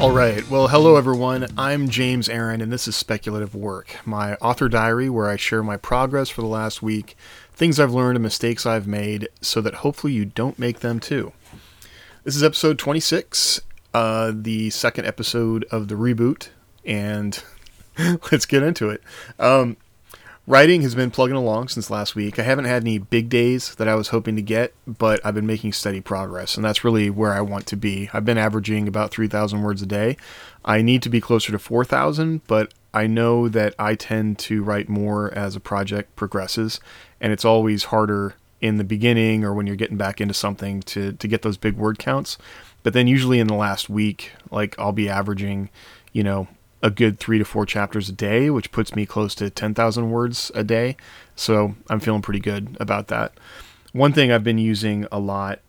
All right. Well, hello everyone. I'm James Aaron, and this is Speculative Work, my author diary where I share my progress for the last week, things I've learned, and mistakes I've made, so that hopefully you don't make them too. This is episode 26, uh, the second episode of the reboot, and let's get into it. Um, Writing has been plugging along since last week. I haven't had any big days that I was hoping to get, but I've been making steady progress, and that's really where I want to be. I've been averaging about 3,000 words a day. I need to be closer to 4,000, but I know that I tend to write more as a project progresses, and it's always harder in the beginning or when you're getting back into something to, to get those big word counts. But then usually in the last week, like I'll be averaging, you know, a good three to four chapters a day, which puts me close to 10,000 words a day. So I'm feeling pretty good about that. One thing I've been using a lot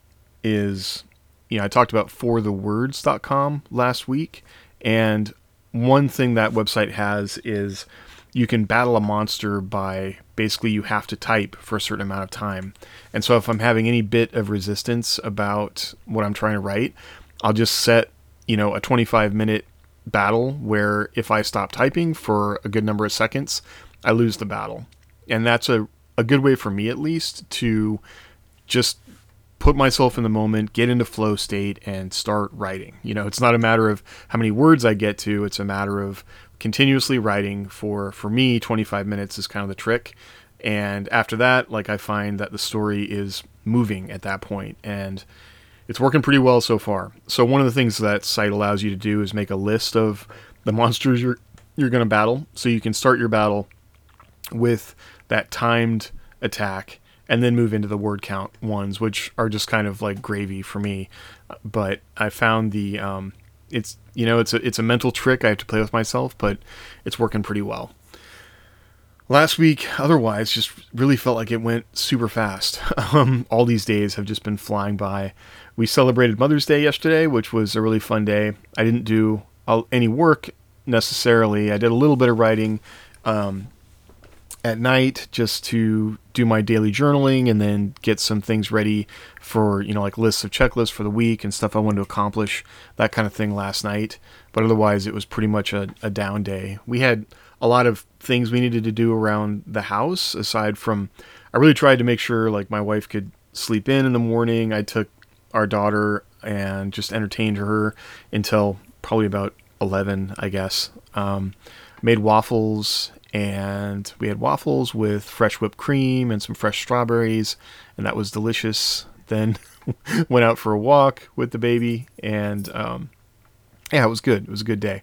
is, you know, I talked about 4thewords.com last week. And one thing that website has is you can battle a monster by basically you have to type for a certain amount of time. And so if I'm having any bit of resistance about what I'm trying to write, I'll just set, you know, a 25 minute battle where if I stop typing for a good number of seconds, I lose the battle. And that's a, a good way for me, at least, to just put myself in the moment, get into flow state, and start writing. You know, it's not a matter of how many words I get to, it's a matter of continuously writing for, for me, 25 minutes is kind of the trick. And after that, like I find that the story is moving at that point, and it's working pretty well so far. So one of the things that site allows you to do is make a list of the monsters you're you're going to battle. So you can start your battle with that timed attack and then move into the word count ones, which are just kind of like gravy for me. But I found the um, it's you know it's a it's a mental trick I have to play with myself, but it's working pretty well. Last week, otherwise, just really felt like it went super fast. Um, all these days have just been flying by. We celebrated Mother's Day yesterday, which was a really fun day. I didn't do any work necessarily. I did a little bit of writing um, at night just to do my daily journaling and then get some things ready for, you know, like lists of checklists for the week and stuff I wanted to accomplish, that kind of thing last night. But otherwise, it was pretty much a, a down day. We had a lot of things we needed to do around the house aside from, I really tried to make sure like my wife could sleep in in the morning. I took our daughter and just entertained her until probably about 11, I guess. Um, made waffles, and we had waffles with fresh whipped cream and some fresh strawberries, and that was delicious. Then went out for a walk with the baby, and um, yeah, it was good. It was a good day.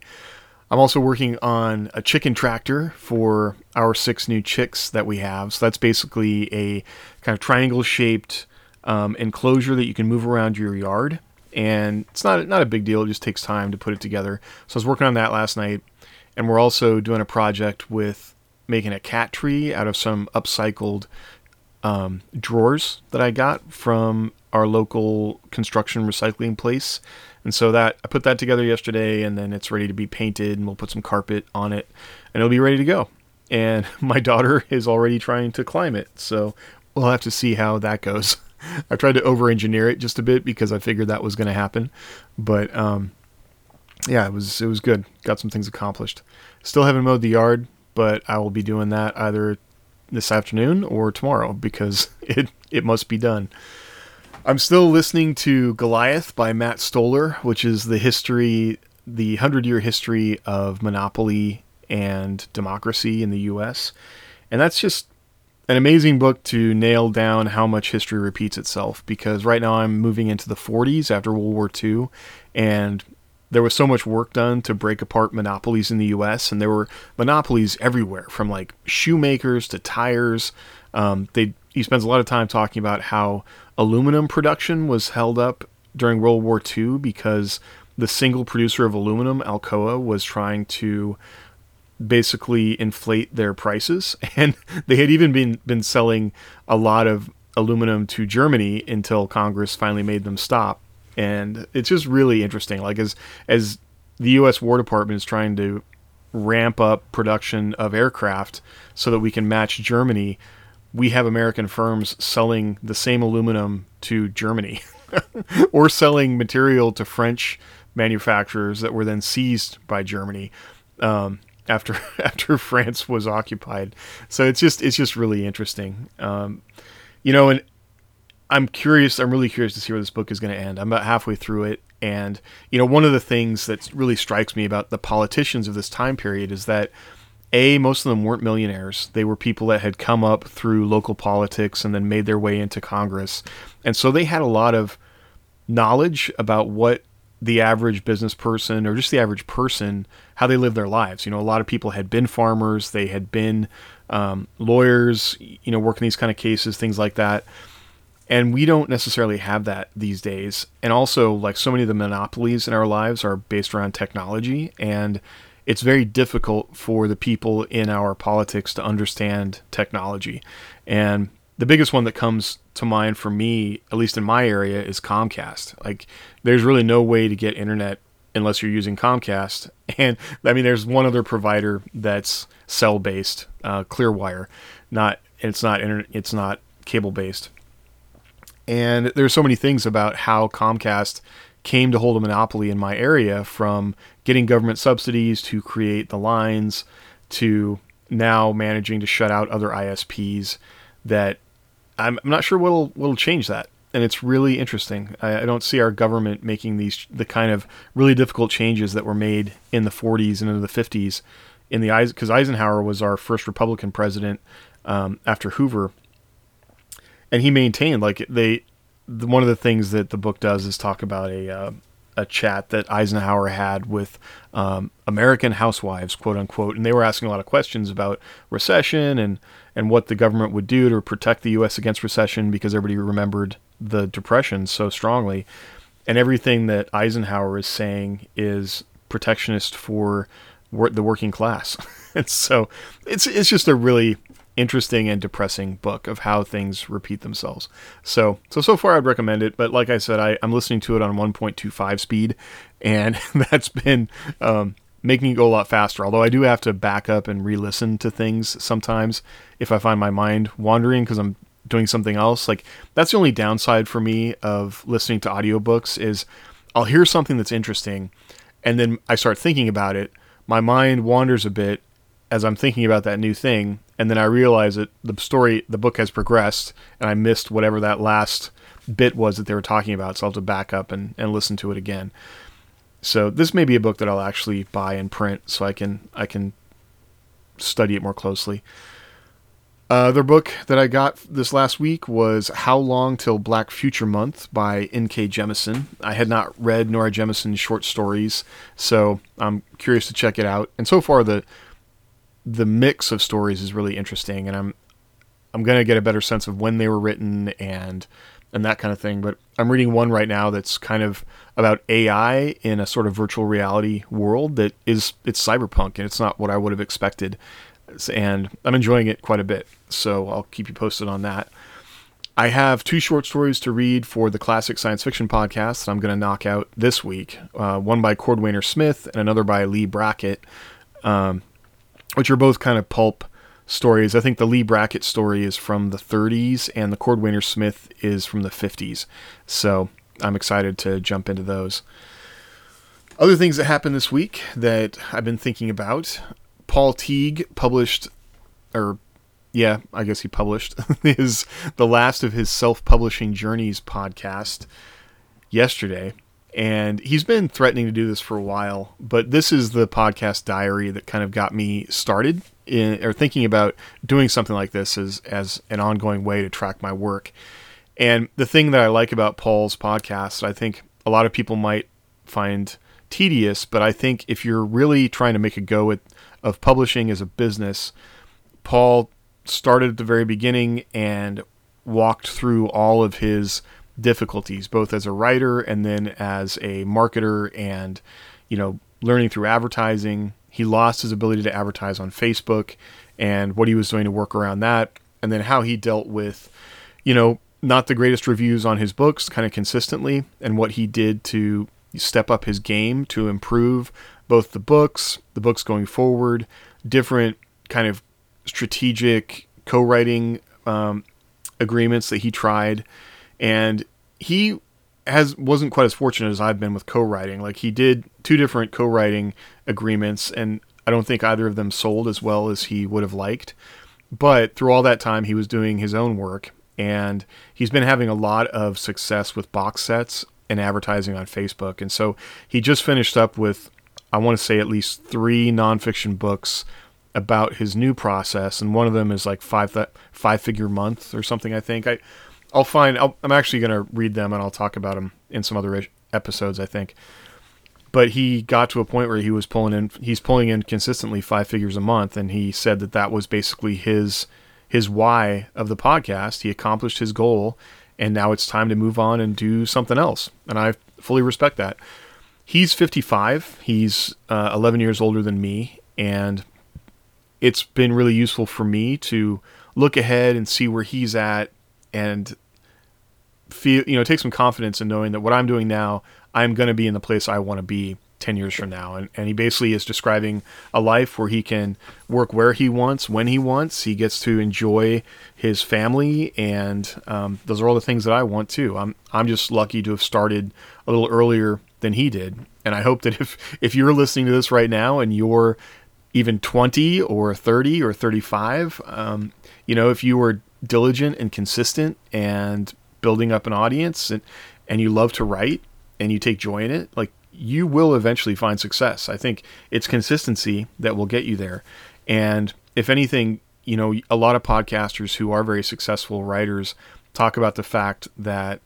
I'm also working on a chicken tractor for our six new chicks that we have. So that's basically a kind of triangle shaped um, enclosure that you can move around your yard. And it's not not a big deal. It just takes time to put it together. So I was working on that last night, and we're also doing a project with making a cat tree out of some upcycled um, drawers that I got from our local construction recycling place. And so that I put that together yesterday, and then it's ready to be painted, and we'll put some carpet on it, and it'll be ready to go. And my daughter is already trying to climb it, so we'll have to see how that goes. I tried to over engineer it just a bit because I figured that was going to happen. But um, yeah, it was it was good. Got some things accomplished. Still haven't mowed the yard, but I will be doing that either this afternoon or tomorrow because it it must be done. I'm still listening to Goliath by Matt Stoller, which is the history, the hundred year history of monopoly and democracy in the U.S. And that's just an amazing book to nail down how much history repeats itself because right now I'm moving into the 40s after World War II and there was so much work done to break apart monopolies in the US and there were monopolies everywhere from like shoemakers to tires. Um, they he spends a lot of time talking about how aluminum production was held up during World War II because the single producer of aluminum Alcoa was trying to basically inflate their prices, and they had even been been selling a lot of aluminum to Germany until Congress finally made them stop. And it's just really interesting. Like as as the U.S. War Department is trying to ramp up production of aircraft so that we can match Germany, we have American firms selling the same aluminum to Germany or selling material to French manufacturers that were then seized by Germany um, after after France was occupied. So it's just it's just really interesting, um, you know. And I'm curious. I'm really curious to see where this book is going to end. I'm about halfway through it, and you know, one of the things that really strikes me about the politicians of this time period is that a most of them weren't millionaires they were people that had come up through local politics and then made their way into congress and so they had a lot of knowledge about what the average business person or just the average person how they live their lives. You know a lot of people had been farmers they had been um, lawyers you know working these kind of cases things like that. And we don't necessarily have that these days. And also like so many of the monopolies in our lives are based around technology. And it's very difficult for the people in our politics to understand technology. And the biggest one that comes to mind for me, at least in my area, is Comcast. Like, there's really no way to get internet unless you're using Comcast. And I mean, there's one other provider that's cell based, uh, Clearwire. Not it's not internet, it's not cable based. And there's so many things about how Comcast came to hold a monopoly in my area, from getting government subsidies to create the lines to now managing to shut out other ISPs that I'm, I'm not sure what'll what'll change that. And it's really interesting. I, I don't see our government making these the kind of really difficult changes that were made in the 40s and into the 50s in the eyes because Eisenhower was our first Republican president um, after Hoover, and he maintained like they. The, one of the things that the book does is talk about a uh, a chat that Eisenhower had with um, American housewives, quote unquote, and they were asking a lot of questions about recession and and what the government would do to protect the U.S. against recession because everybody remembered the depression so strongly, and everything that Eisenhower is saying is protectionist for wor- the working class, and so it's it's just a really interesting and depressing book of how things repeat themselves. So, so so far I'd recommend it, but like I said, I, I'm listening to it on 1.25 speed, and that's been um, making it go a lot faster. Although I do have to back up and re-listen to things sometimes if I find my mind wandering because I'm doing something else. Like that's the only downside for me of listening to audiobooks is I'll hear something that's interesting, and then I start thinking about it. My mind wanders a bit as I'm thinking about that new thing, and then I realize that the story, the book has progressed, and I missed whatever that last bit was that they were talking about. So I'll have to back up and, and listen to it again. So this may be a book that I'll actually buy and print, so I can I can study it more closely. Uh, other book that I got this last week was How Long Till Black Future Month by N.K. Jemisin. I had not read Nora Jemisin's short stories, so I'm curious to check it out. And so far, the the mix of stories is really interesting, and I'm I'm gonna get a better sense of when they were written and and that kind of thing. But I'm reading one right now that's kind of about AI in a sort of virtual reality world that is it's cyberpunk and it's not what I would have expected. And I'm enjoying it quite a bit, so I'll keep you posted on that. I have two short stories to read for the classic science fiction podcast that I'm going to knock out this week. Uh, one by Cordwainer Smith and another by Leigh Brackett. Um, which are both kind of pulp stories. I think the Leigh Brackett story is from the 30s and the Cordwainer Smith is from the 50s. So I'm excited to jump into those. Other things that happened this week that I've been thinking about Paul Teague published, or yeah, I guess he published his the last of his self-publishing journeys podcast yesterday and he's been threatening to do this for a while but this is the podcast diary that kind of got me started in, or thinking about doing something like this as as an ongoing way to track my work. And the thing that i like about paul's podcast i think a lot of people might find tedious but i think if you're really trying to make a go at, of publishing as a business paul started at the very beginning and walked through all of his difficulties, both as a writer and then as a marketer and, you know, learning through advertising. He lost his ability to advertise on Facebook and what he was doing to work around that. And then how he dealt with, you know, not the greatest reviews on his books kind of consistently and what he did to step up his game to improve both the books, the books going forward, different kind of strategic co writing um, agreements that he tried and he has wasn't quite as fortunate as I've been with co-writing. Like he did two different co-writing agreements, and I don't think either of them sold as well as he would have liked. But through all that time, he was doing his own work, and he's been having a lot of success with box sets and advertising on Facebook. And so he just finished up with, I want to say, at least three nonfiction books about his new process, and one of them is like five five figure month or something. I think I I'll find. i am actually going to read them and I'll talk about them in some other episodes. I think. But he got to a point where he was pulling in. He's pulling in consistently five figures a month, and he said that that was basically his his why of the podcast. He accomplished his goal, and now it's time to move on and do something else. And I fully respect that. He's 55. He's uh, 11 years older than me, and it's been really useful for me to look ahead and see where he's at and feel you know take some confidence in knowing that what I'm doing now I'm going to be in the place I want to be 10 years from now. And, and he basically is describing a life where he can work where he wants when he wants. He gets to enjoy his family and um, those are all the things that I want too. I'm I'm just lucky to have started a little earlier than he did. And I hope that if if you're listening to this right now and you're even 20 or 30 or 35 um, you know if you were diligent and consistent and building up an audience and, and you love to write and you take joy in it, like you will eventually find success. I think it's consistency that will get you there. And if anything, you know, a lot of podcasters who are very successful writers talk about the fact that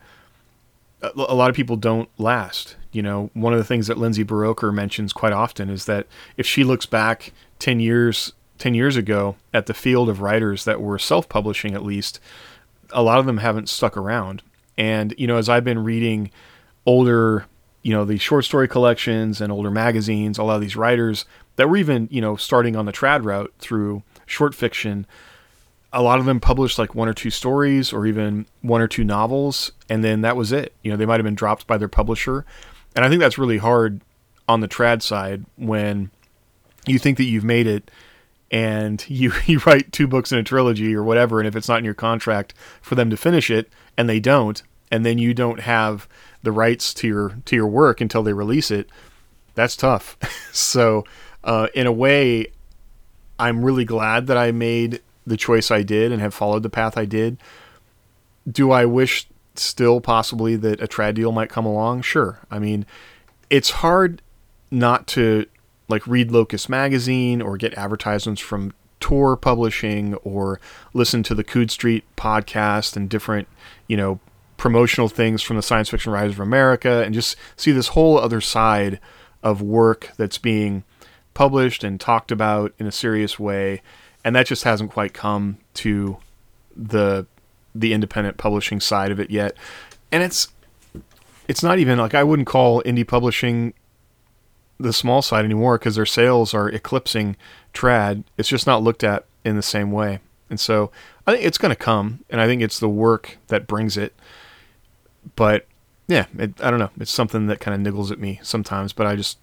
a lot of people don't last. You know, one of the things that Lindsay Buroker mentions quite often is that if she looks back 10 years 10 years ago at the field of writers that were self-publishing at least a lot of them haven't stuck around. And you know as i've been reading older you know the short story collections and older magazines a lot of these writers that were even you know starting on the trad route through short fiction a lot of them published like one or two stories or even one or two novels and then that was it. You know they might have been dropped by their publisher and i think that's really hard on the trad side when you think that you've made it and you you write two books in a trilogy or whatever and if it's not in your contract for them to finish it and they don't and then you don't have the rights to your to your work until they release it that's tough. So uh, in a way i'm really glad that i made the choice i did and have followed the path i did. Do i wish still possibly that a trad deal might come along sure i mean it's hard not to like read Locus Magazine or get advertisements from Tor Publishing or listen to the Coode Street podcast and different, you know, promotional things from the Science Fiction Writers of America and just see this whole other side of work that's being published and talked about in a serious way. And that just hasn't quite come to the the independent publishing side of it yet. And it's it's not even like I wouldn't call indie publishing the small side anymore because their sales are eclipsing trad. It's just not looked at in the same way. And so I think it's going to come, and I think it's the work that brings it. But yeah, it, I don't know. It's something that kind of niggles at me sometimes, but I just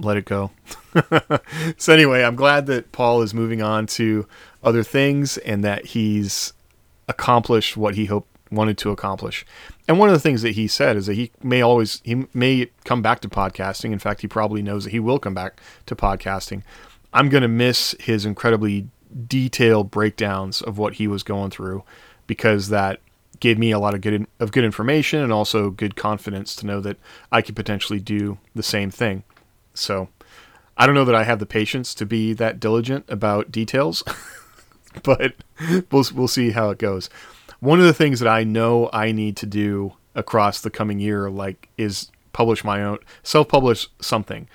let it go. so anyway, I'm glad that Paul is moving on to other things and that he's accomplished what he hoped wanted to accomplish. And one of the things that he said is that he may always he may come back to podcasting. In fact, he probably knows that he will come back to podcasting. I'm going to miss his incredibly detailed breakdowns of what he was going through because that gave me a lot of good of good information and also good confidence to know that I could potentially do the same thing. So, I don't know that I have the patience to be that diligent about details, but we'll we'll see how it goes one of the things that I know I need to do across the coming year, like, is publish my own, self-publish something.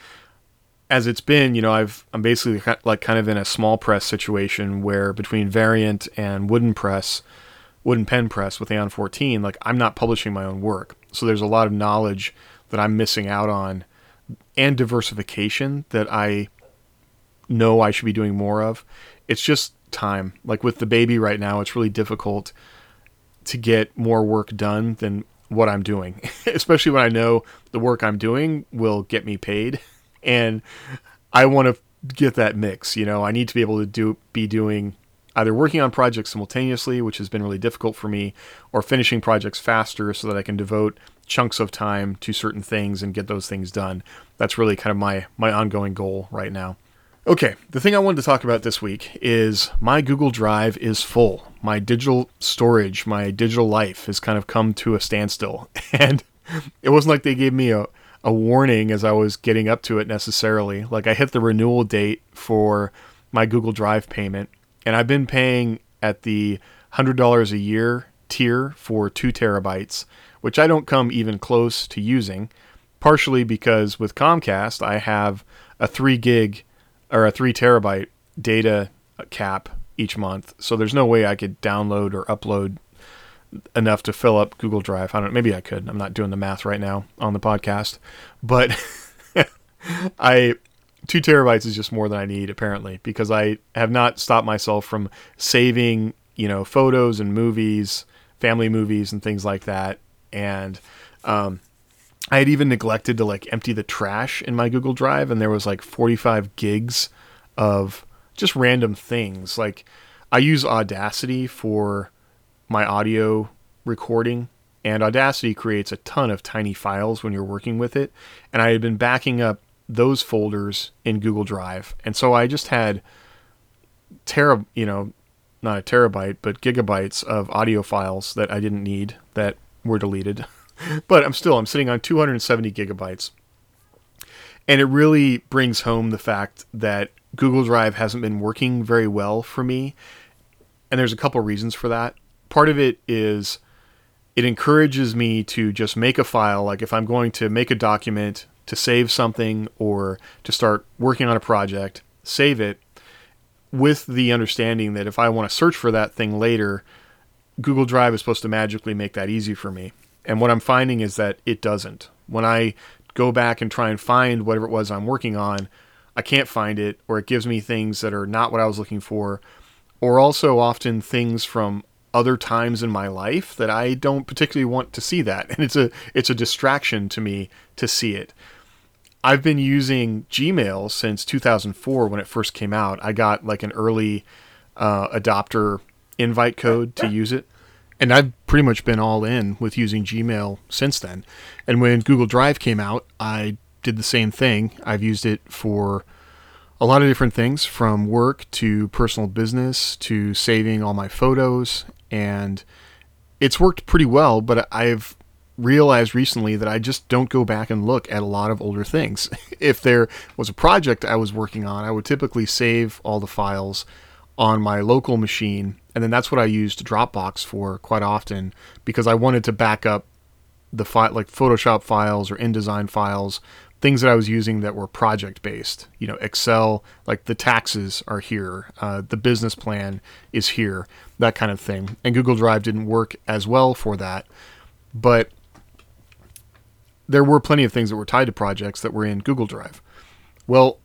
As it's been, you know, I've I'm basically like kind of in a small press situation where between Variant and Wooden Press, Wooden Pen Press with Aeon 14, like I'm not publishing my own work. So there's a lot of knowledge that I'm missing out on, and diversification that I know I should be doing more of. It's just time. Like with the baby right now, it's really difficult to get more work done than what I'm doing, especially when I know the work I'm doing will get me paid. And I want to get that mix. You know, I need to be able to do be doing either working on projects simultaneously, which has been really difficult for me, or finishing projects faster so that I can devote chunks of time to certain things and get those things done. That's really kind of my my ongoing goal right now. Okay, the thing I wanted to talk about this week is my Google Drive is full. My digital storage, my digital life has kind of come to a standstill. And it wasn't like they gave me a, a warning as I was getting up to it necessarily. Like I hit the renewal date for my Google Drive payment, and I've been paying at the $100 a year tier for two terabytes, which I don't come even close to using, partially because with Comcast, I have a three gig or a three terabyte data cap each month. So there's no way I could download or upload enough to fill up Google Drive. I don't maybe I could. I'm not doing the math right now on the podcast, but I two terabytes is just more than I need apparently because I have not stopped myself from saving, you know, photos and movies, family movies and things like that. And um, I had even neglected to like empty the trash in my Google Drive, and there was like 45 gigs of just random things. Like I use Audacity for my audio recording, and Audacity creates a ton of tiny files when you're working with it. And I had been backing up those folders in Google Drive, and so I just had tera, you know, not a terabyte, but gigabytes of audio files that I didn't need that were deleted. but I'm still I'm sitting on 270 gigabytes. And it really brings home the fact that Google Drive hasn't been working very well for me. And there's a couple reasons for that. Part of it is it encourages me to just make a file like if I'm going to make a document to save something or to start working on a project, save it with the understanding that if I want to search for that thing later, Google Drive is supposed to magically make that easy for me. And what I'm finding is that it doesn't. When I go back and try and find whatever it was I'm working on, I can't find it, or it gives me things that are not what I was looking for, or also often things from other times in my life that I don't particularly want to see that. And it's a it's a distraction to me to see it. I've been using Gmail since 2004 when it first came out. I got like an early uh, adopter invite code to use it and I've pretty much been all in with using Gmail since then. And when Google Drive came out, I did the same thing. I've used it for a lot of different things from work to personal business to saving all my photos and it's worked pretty well, but I've realized recently that I just don't go back and look at a lot of older things. if there was a project I was working on, I would typically save all the files on my local machine and then that's what I used Dropbox for quite often because I wanted to back up the file like Photoshop files or InDesign files, things that I was using that were project based. You know, Excel, like the taxes are here, uh, the business plan is here, that kind of thing. And Google Drive didn't work as well for that, but there were plenty of things that were tied to projects that were in Google Drive. Well,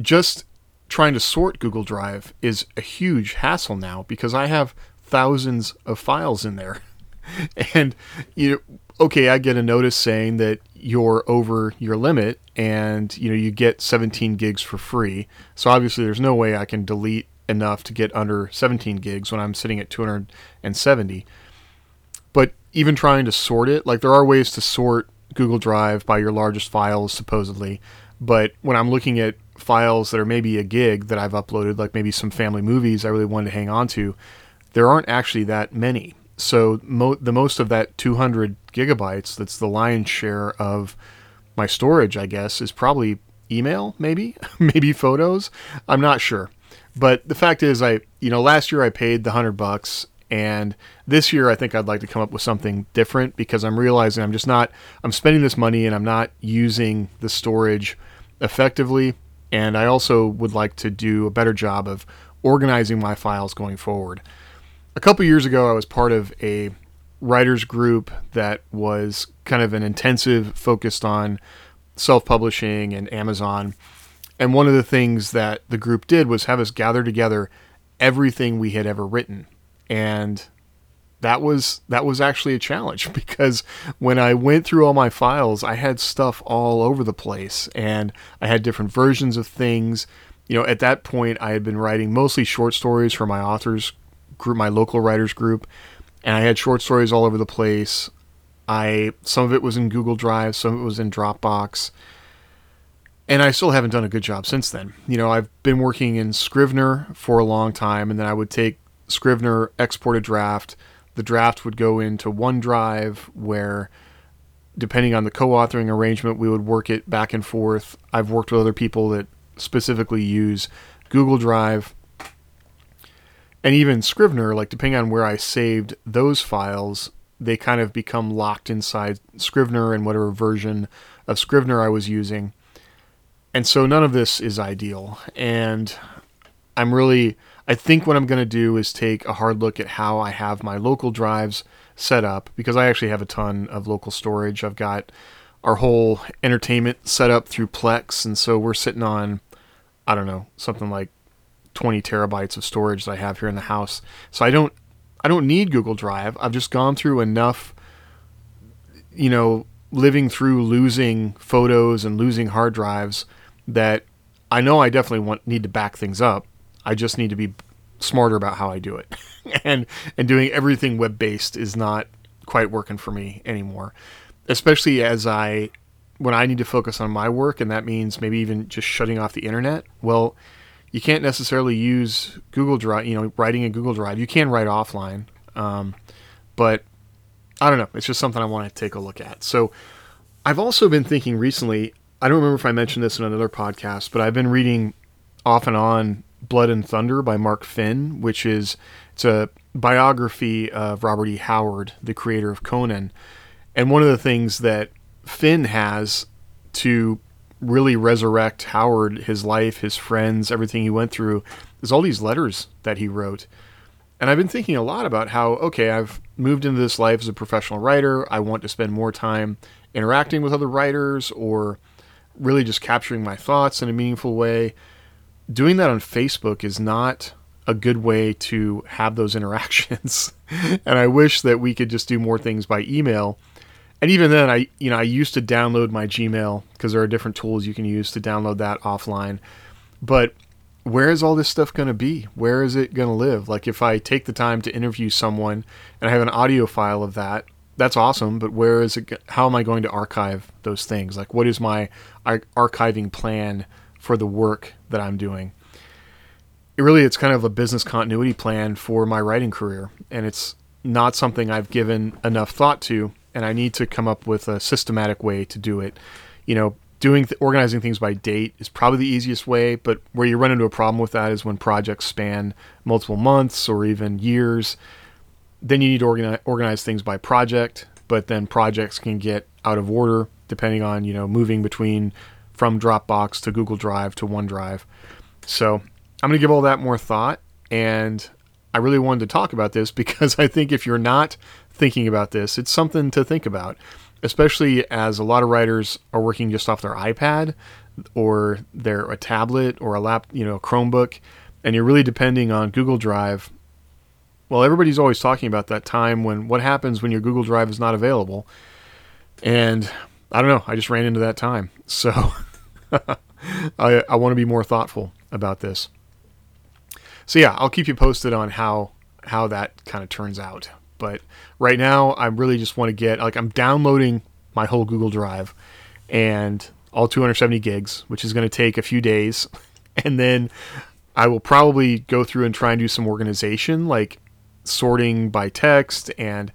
just trying to sort Google Drive is a huge hassle now because I have thousands of files in there. and you know, okay, I get a notice saying that you're over your limit and you know you get 17 gigs for free. So obviously there's no way I can delete enough to get under 17 gigs when I'm sitting at 270. But even trying to sort it, like there are ways to sort Google Drive by your largest files supposedly, but when I'm looking at files that are maybe a gig that I've uploaded, like maybe some family movies I really wanted to hang on to, there aren't actually that many. So mo- the most of that 200 gigabytes, that's the lion's share of my storage, I guess, is probably email, maybe, maybe photos. I'm not sure. But the fact is, I you know last year I paid the hundred bucks, and this year I think I'd like to come up with something different because I'm realizing I'm just not I'm spending this money and I'm not using the storage effectively and I also would like to do a better job of organizing my files going forward. A couple years ago, I was part of a writers group that was kind of an intensive focused on self publishing and Amazon. And one of the things that the group did was have us gather together everything we had ever written. And that was that was actually a challenge because when I went through all my files, I had stuff all over the place and I had different versions of things. You know, at that point I had been writing mostly short stories for my authors group, my local writers group, and I had short stories all over the place. I some of it was in Google Drive, some of it was in Dropbox. And I still haven't done a good job since then. You know, I've been working in Scrivener for a long time, and then I would take Scrivener, export a draft. The draft would go into OneDrive, where, depending on the co authoring arrangement, we would work it back and forth. I've worked with other people that specifically use Google Drive and even Scrivener, like depending on where I saved those files, they kind of become locked inside Scrivener and whatever version of Scrivener I was using. And so none of this is ideal. And I'm really, I think what I'm going to do is take a hard look at how I have my local drives set up because I actually have a ton of local storage. I've got our whole entertainment set up through Plex. And so we're sitting on, I don't know, something like 20 terabytes of storage that I have here in the house. So I don't I don't need Google Drive. I've just gone through enough you know, living through losing photos and losing hard drives that I know I definitely want need to back things up. I just need to be smarter about how I do it. and and doing everything web-based is not quite working for me anymore. Especially as I when I need to focus on my work and that means maybe even just shutting off the internet. Well, you can't necessarily use Google Drive, you know, writing in Google Drive. You can write offline, um, but I don't know. It's just something I want to take a look at. So I've also been thinking recently. I don't remember if I mentioned this in another podcast, but I've been reading off and on Blood and Thunder by Mark Finn, which is it's a biography of Robert E. Howard, the creator of Conan. And one of the things that Finn has to really resurrect Howard, his life, his friends, everything he went through, is all these letters that he wrote. And I've been thinking a lot about how, okay, I've moved into this life as a professional writer. I want to spend more time interacting with other writers or really just capturing my thoughts in a meaningful way. Doing that on Facebook is not a good way to have those interactions. and I wish that we could just do more things by email. And even then i you know i used to download my gmail because there are different tools you can use to download that offline. But where is all this stuff going to be? Where is it going to live? Like if i take the time to interview someone and i have an audio file of that that's awesome but where is it how am i going to archive those things? Like what is my archiving plan for the work that i'm doing it really it's kind of a business continuity plan for my writing career and it's not something i've given enough thought to and I need to come up with a systematic way to do it. You know, doing th- organizing things by date is probably the easiest way, but where you run into a problem with that is when projects span multiple months or even years. Then you need to organize, organize things by project, but then projects can get out of order depending on, you know, moving between from Dropbox to Google Drive to OneDrive. So, I'm going to give all that more thought and I really wanted to talk about this because I think if you're not thinking about this. It's something to think about, especially as a lot of writers are working just off their iPad or their a tablet or a lap, you know, Chromebook, and you're really depending on Google Drive. Well, everybody's always talking about that time when what happens when your Google Drive is not available. And I don't know, I just ran into that time. So I, I want to be more thoughtful about this. So yeah, I'll keep you posted on how how that kind of turns out. But right now, I really just want to get like I'm downloading my whole Google Drive and all 270 gigs, which is going to take a few days, and then I will probably go through and try and do some organization, like sorting by text and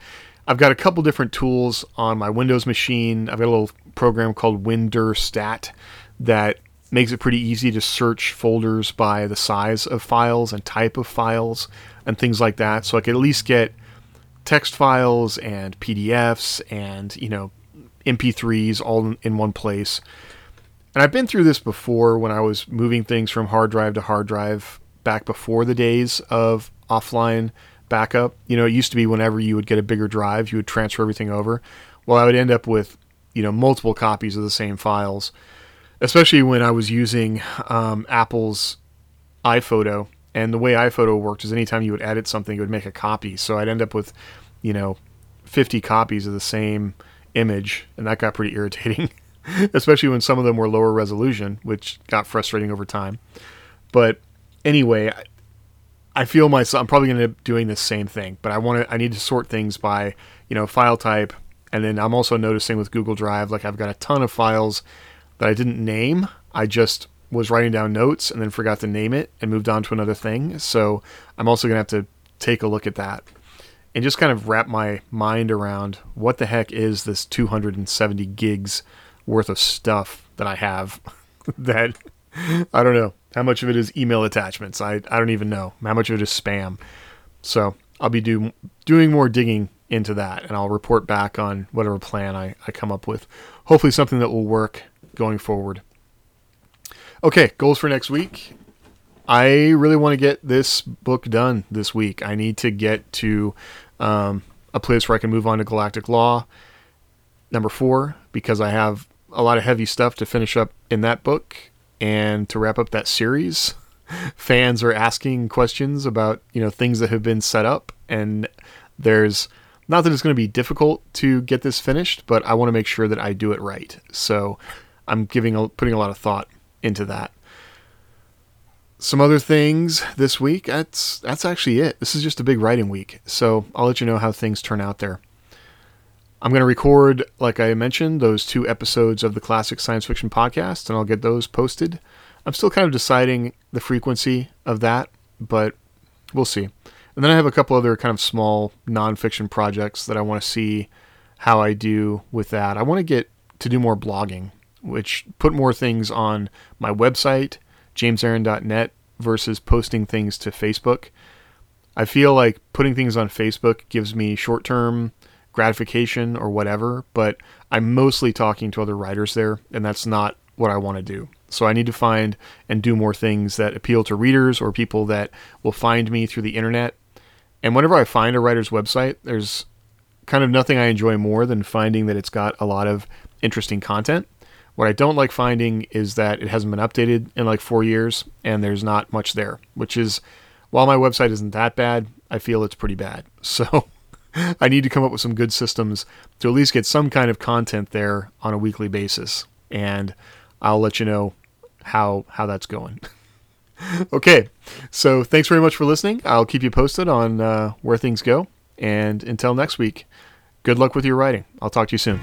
I've got a couple different tools on my Windows machine. I've got a little program called WinDirStat that makes it pretty easy to search folders by the size of files and type of files and things like that. So I could at least get text files and PDFs and, you know, MP3s all in one place. And I've been through this before when I was moving things from hard drive to hard drive back before the days of offline backup. You know, it used to be whenever you would get a bigger drive, you would transfer everything over. Well, I would end up with, you know, multiple copies of the same files, especially when I was using um, Apple's iPhoto and the way iPhoto worked is anytime you would edit something, it would make a copy. So I'd end up with, you know, 50 copies of the same image, and that got pretty irritating, especially when some of them were lower resolution, which got frustrating over time. But anyway, I feel myself. I'm probably going to end up doing the same thing, but I want to. I need to sort things by, you know, file type And then I'm also noticing with Google Drive, like I've got a ton of files that I didn't name. I just was writing down notes and then forgot to name it and moved on to another thing. So I'm also going to have to take a look at that and just kind of wrap my mind around what the heck is this 270 gigs worth of stuff that I have that I don't know how much of it is email attachments. I, I don't even know how much of it is spam. So I'll be do, doing more digging into that and I'll report back on whatever plan I, I come up with. Hopefully something that will work going forward. Okay, goals for next week. I really want to get this book done this week. I need to get to um, a place where I can move on to Galactic Law, number four, because I have a lot of heavy stuff to finish up in that book and to wrap up that series. Fans are asking questions about you know things that have been set up, and there's not that it's going to be difficult to get this finished, but I want to make sure that I do it right. So I'm giving a, putting a lot of thought into that some other things this week. That's that's actually it. This is just a big writing week, so I'll let you know how things turn out there. I'm going to record, like I mentioned, those two episodes of the Classic Science Fiction Podcast, and I'll get those posted. I'm still kind of deciding the frequency of that, but we'll see. And then I have a couple other kind of small nonfiction projects that I want to see how I do with that. I want to get to do more blogging, which put more things on my website jamesaaron.net versus posting things to Facebook. I feel like putting things on Facebook gives me short term gratification or whatever, but I'm mostly talking to other writers there, and that's not what I want to do. So I need to find and do more things that appeal to readers or people that will find me through the internet. And whenever I find a writer's website, there's kind of nothing I enjoy more than finding that it's got a lot of interesting content. What I don't like finding is that it hasn't been updated in like four years and there's not much there, which is, while my website isn't that bad, I feel it's pretty bad. So I need to come up with some good systems to at least get some kind of content there on a weekly basis. And I'll let you know how how that's going. okay, so thanks very much for listening. I'll keep you posted on uh, where things go. And until next week, good luck with your writing. I'll talk to you soon.